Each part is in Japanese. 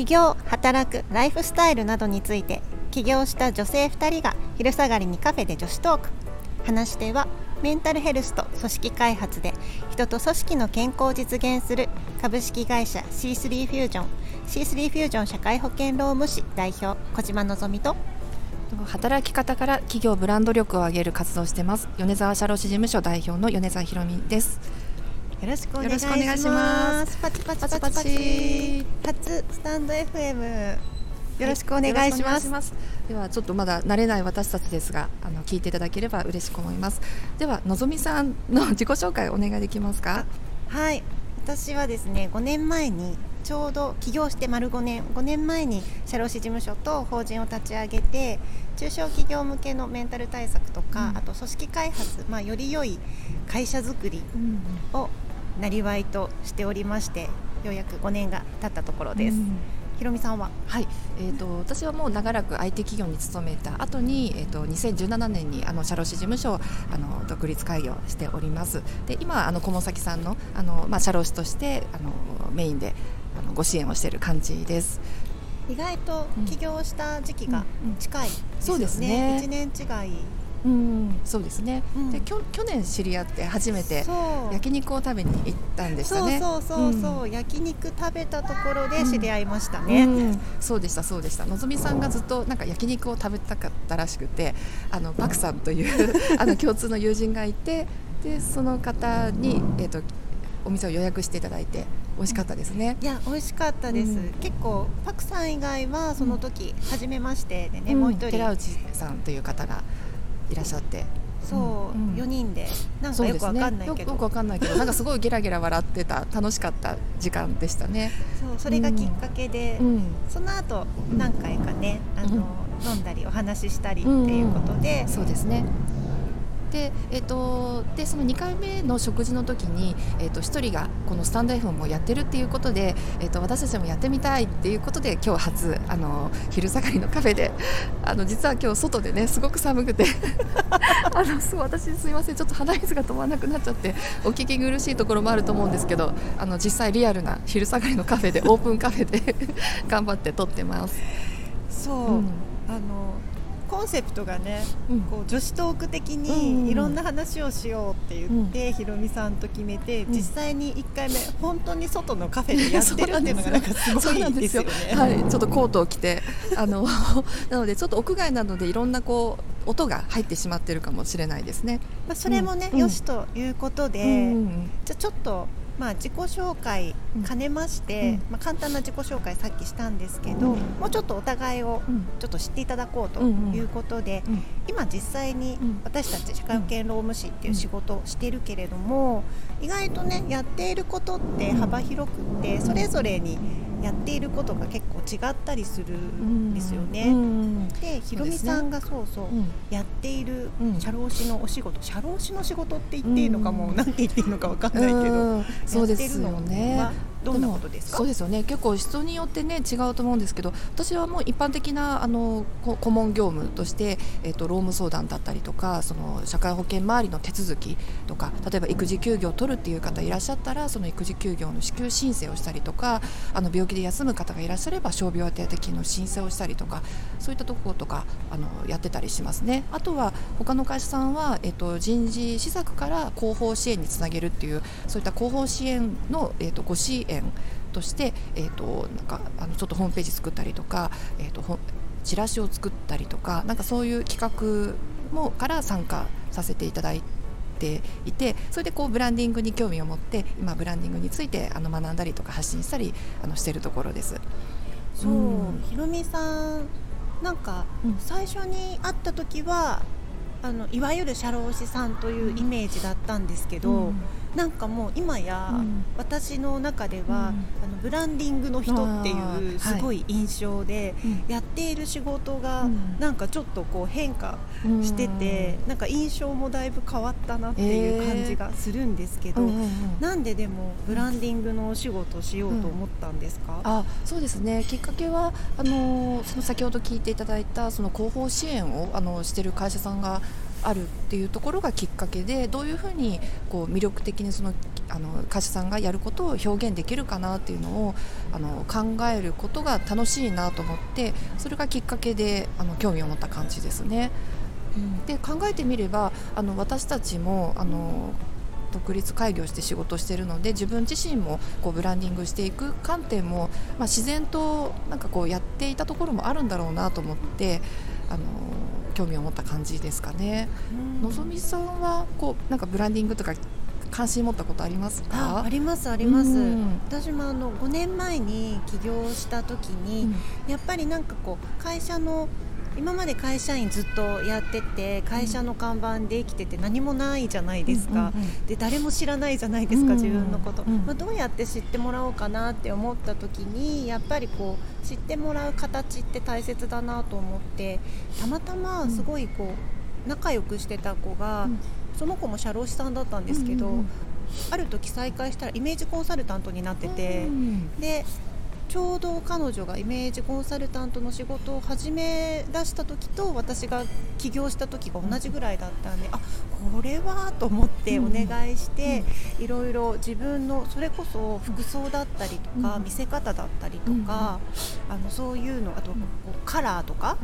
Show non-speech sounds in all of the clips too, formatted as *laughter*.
起業働くライフスタイルなどについて起業した女性2人が昼下がりにカフェで女子トーク。話し手はメンタルヘルスと組織開発で人と組織の健康を実現する株式会社 C3 フュージョン C3 フュージョン社会保険労務士代表。小島のぞみと働き方から企業ブランド力を上げる活動をしてます。米沢社労士事務所代表の米沢ひろみです。よろしくお願いします。パチパチパチパチ。初スタンド FM よろしくお願いします。はい、ではちょっとまだ慣れない私たちですがあの聞いていただければ嬉しく思います。ではのぞみさんの自己紹介お願いできますか？はい。私はですね5年前にちょうど起業して丸5年。5年前に社労士事務所と法人を立ち上げて中小企業向けのメンタル対策とか、うん、あと組織開発、まあ、より良い会社づくりをなりわいとしておりましてようやく5年が経ったところです。うん。ひろみさんは、はい。えーと、私はもう長らく IT 企業に勤めた後に、えーと、2017年にあの社労士事務所をあの独立開業しております。で今あの小崎さんのあの、まあ、社労士としてあのメインであのご支援をしている感じです。意外と起業した時期が近い、ねうんうん、そうですね。1年違いうん、そうですね、うん、できょ去年知り合って初めて焼肉を食べに行ったんでしたね。そうそうそうそう、うん、焼肉食べたところで知り合いましたね、うん、そうでしたそうでした。のぞみさんがずっとなんか焼肉を食べたかったらしくてあのパクさんという *laughs* あの共通の友人がいてでその方に、えーとお店を予約していただいて美味しかったですね。いや美味しかったです。うん、結構パクさん以外はその時、うん、初めましてでね、うん、もう一人。寺内さんという方がいらっしゃって。そう、うん、4人で。なんかよくわかんないけど、ね、よくわかんないけどなんかすごいゲラゲラ笑ってた楽しかった時間でしたね。そうそれがきっかけで、うん、その後何回かねあの、飲んだりお話ししたりっていうことで、そうですねで,、えーと、でその2回目の食事の時に、えーと、1人がこのスタンド F もやってるっていうことで、えーと、私たちもやってみたいっていうことで今日初あの昼下がりのカフェであの実は今日外でねすごく寒くて。*laughs* あのそう私すみませんちょっと鼻水が止まらなくなっちゃってお聞き苦しいところもあると思うんですけどあの実際リアルな昼下がりのカフェで *laughs* オープンカフェで頑張って撮ってます。そう、うん、あのコンセプトがね、うん、こう女子トーク的にいろんな話をしようって言って、うん、ひろみさんと決めて、実際に1回目本当に外のカフェでやってるっていうのがなんかすごいですよね。*laughs* はい、ちょっとコートを着てあの *laughs* なのでちょっと屋外なのでいろんなこう音が入ってしまってるかもしれないですね。まあそれもね、よしということで、じゃちょっとまあ、自己紹介兼ねまして、うん、まあ、簡単な自己紹介さっきしたんですけど、うん、もうちょっとお互いをちょっと知っていただこうということで、うん、今実際に私たち社会保険労務士っていう仕事をしてるけれども意外とねやっていることって幅広くってそれぞれにやっていることが結構違ったりするんですよね。でひろみさんがそうそう、やっている社労士のお仕事、社労士の仕事って言っていいのかも、なんて言っていいのかわかんないけど、そうですよね。どんなことですか？そうですよね。結構人によってね違うと思うんですけど私はもう一般的なあの顧問業務として、えーと、労務相談だったりとかその社会保険周りの手続きとか例えば育児休業を取るっていう方いらっしゃったらその育児休業の支給申請をしたりとかあの病気で休む方がいらっしゃれば傷病手当金の申請をしたりとかそういったところとかあのやってたりしますね。あとは他の会社さんは、えーと、人事施策から広報支援につなげるっていうそういった広報支援の、えーとご支援園として、えーと、なんかあのちょっとホームページ作ったりとか、えーと、チラシを作ったりとかなんかそういう企画もから参加させていただいていてそれでこうブランディングに興味を持って今ブランディングについてあの学んだりとか発信したりあのしているところです。そう、うん、ひろみさんなんか最初に会った時は、あのいわゆる社労士さんというイメージだったんですけど、うんなんかもう今や私の中では、うん、あのブランディングの人っていうすごい印象で、はい、やっている仕事がなんかちょっとこう変化してて、うん、なんか印象もだいぶ変わったなっていう感じがするんですけど、えー、なんででもブランディングのお仕事をしようと思ったんですか、うん、あそうですね。きっかけはあのその先ほど聞いていただいたその広報支援をあのしてる会社さんがあるっていうところがきっかけでどういうふうにこう魅力的にそのあの会社さんがやることを表現できるかなっていうのをあの考えることが楽しいなと思ってそれがきっかけであの興味を持った感じですね。で考えてみればあの私たちもあの独立開業して仕事してるので自分自身もこうブランディングしていく観点も、まあ、自然となんかこうやっていたところもあるんだろうなと思ってあの興味を持った感じですかね。のぞみさんはこうなんかブランディングとか関心持ったことありますか？ありますあります、私もあの5年前に起業した時に、うん、やっぱりなんかこう会社の今まで会社員ずっとやってて会社の看板で生きてて何もないじゃないですか、うんうんうん、で誰も知らないじゃないですか、自分のこと、うんうん、まあ、どうやって知ってもらおうかなって思った時にやっぱりこう知ってもらう形って大切だなと思ってたまたますごいこう仲良くしてた子が、うん、その子も社労士さんだったんですけど、うんうんうん。ある時再会したらイメージコンサルタントになってて、うん、でちょうど彼女がイメージコンサルタントの仕事を始め出した時と私が起業した時が同じぐらいだったんであこれはと思ってお願いして、いろいろ自分のそれこそ服装だったりとか、見せ方だったりとか、あのそういうのあとカラーとか、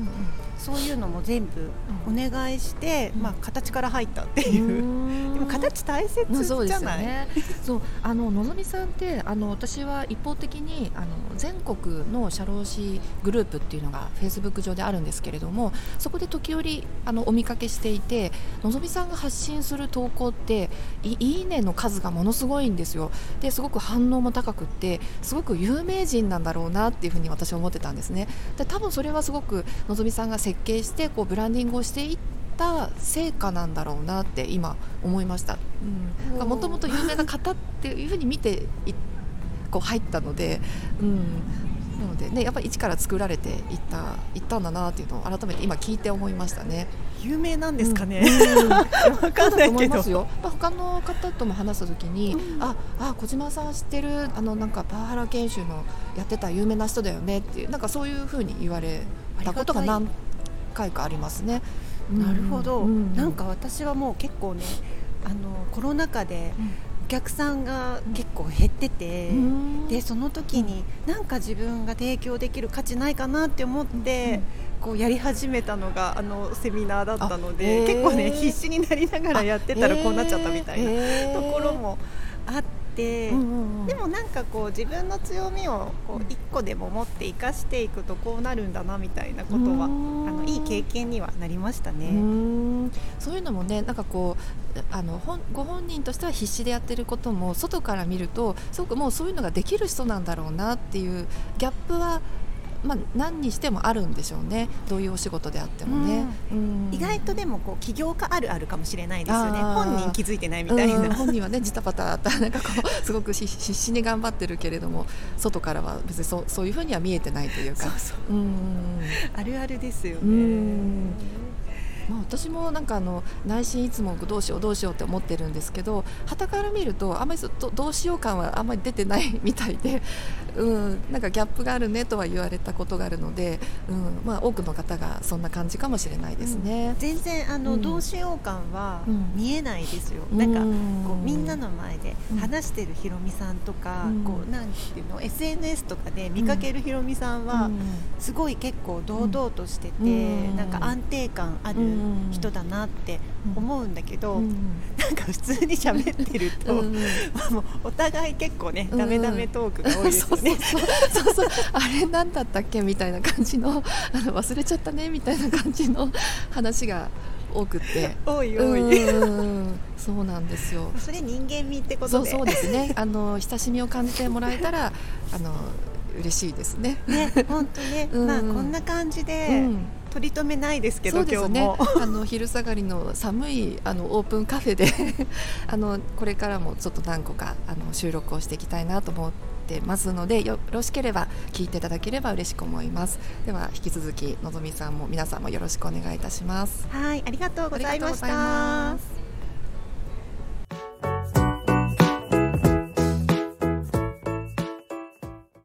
そういうのも全部お願いして、まあ、形から入ったっていう。でも形大切じゃない、ね、そう。あののぞみさんってあの私は一方的にあの全国の社労士グループっていうのがフェイスブック上であるんですけれどもそこで時折あのお見かけしていてのぞみさんが発信する投稿っていいねの数がものすごいんですよ。ですごく反応も高くってすごく有名人なんだろうなっていうふうに私は思ってたんですね。で多分それはすごくのぞみさんが設計してこうブランディングをしていった成果なんだろうなって今思いました。もともと有名な方っていうふうに見てこう入ったので、うん、なのでねやっぱり一から作られていったいったんだなっていうのを改めて今聞いて思いましたね。有名なんですかね。うん、*laughs* 分かんないけど。よまあ、他の方とも話した時に、うん、ああ小島さん知ってるあのなんかパワハラ研修のやってた有名な人だよねっていうなんかそういうふうに言われたことが何回かありますね。なるほど、うん、なんか私はもう結構ねあのコロナ禍で、お客さんが結構減ってて、でその時になんか自分が提供できる価値ないかなって思って、こうやり始めたのがあのセミナーだったので、結構ね必死になりながらやってたらこうなっちゃったみたいなところもあって。て、うんうんうん、でもなんかこう自分の強みをこう1個でも持って生かしていくとこうなるんだなみたいなことはあのいい経験にはなりましたね。そういうのもねなんかこうあのご本人としては必死でやってることも外から見るとすごくもうそういうのができる人なんだろうなっていうギャップはまあ、何にしてもあるんでしょうね。どういうお仕事であってもね、うん、意外とでもこう起業家あるあるかもしれないですよね。本人気づいてないみたいな、本人はねジタバタ *laughs* なんかこうすごく必死に頑張ってるけれども外からは別にそそういうふうには見えてないというか。あるあるですよね。まあ、私もなんかあの内心いつもどうしようどうしようって思ってるんですけど旗から見るとあんまりどうしよう感はあんまり出てないみたいで、*laughs* うん、なんかギャップがあるねとは言われたことがあるので、うんまあ、多くの方がそんな感じかもしれないですね、うん、全然あの、うん、どうしよう感は見えないですよ、うん、なんかこうみんなの前で話してるひろみさんとか、こうなんていうの SNS とかで見かけるひろみさんはすごい結構堂々としてて、なんか安定感ある人だなって思うんだけど、うん、なんか普通に喋ってると、うん、もうお互い結構ね、ダメダメトークが多いですよね。そうそうあれ何だったっけみたいな感じのあの忘れちゃったねみたいな感じの話が多くて多い多いそうなんですよそれ人間味ってことでそうそうですねあの親しみを感じてもらえたらあの嬉しいですねね本当ね、うん、まあこんな感じで、うん取り留めないですけど、ね、今日も。*laughs* あの昼下がりの寒いあのオープンカフェで *laughs* あのこれからもちょっと何個かあの収録をしていきたいなと思ってますのでよろしければ聞いていただければ嬉しく思います。では引き続きのぞみさんも皆さんもよろしくお願いいたします。はいありがとうございました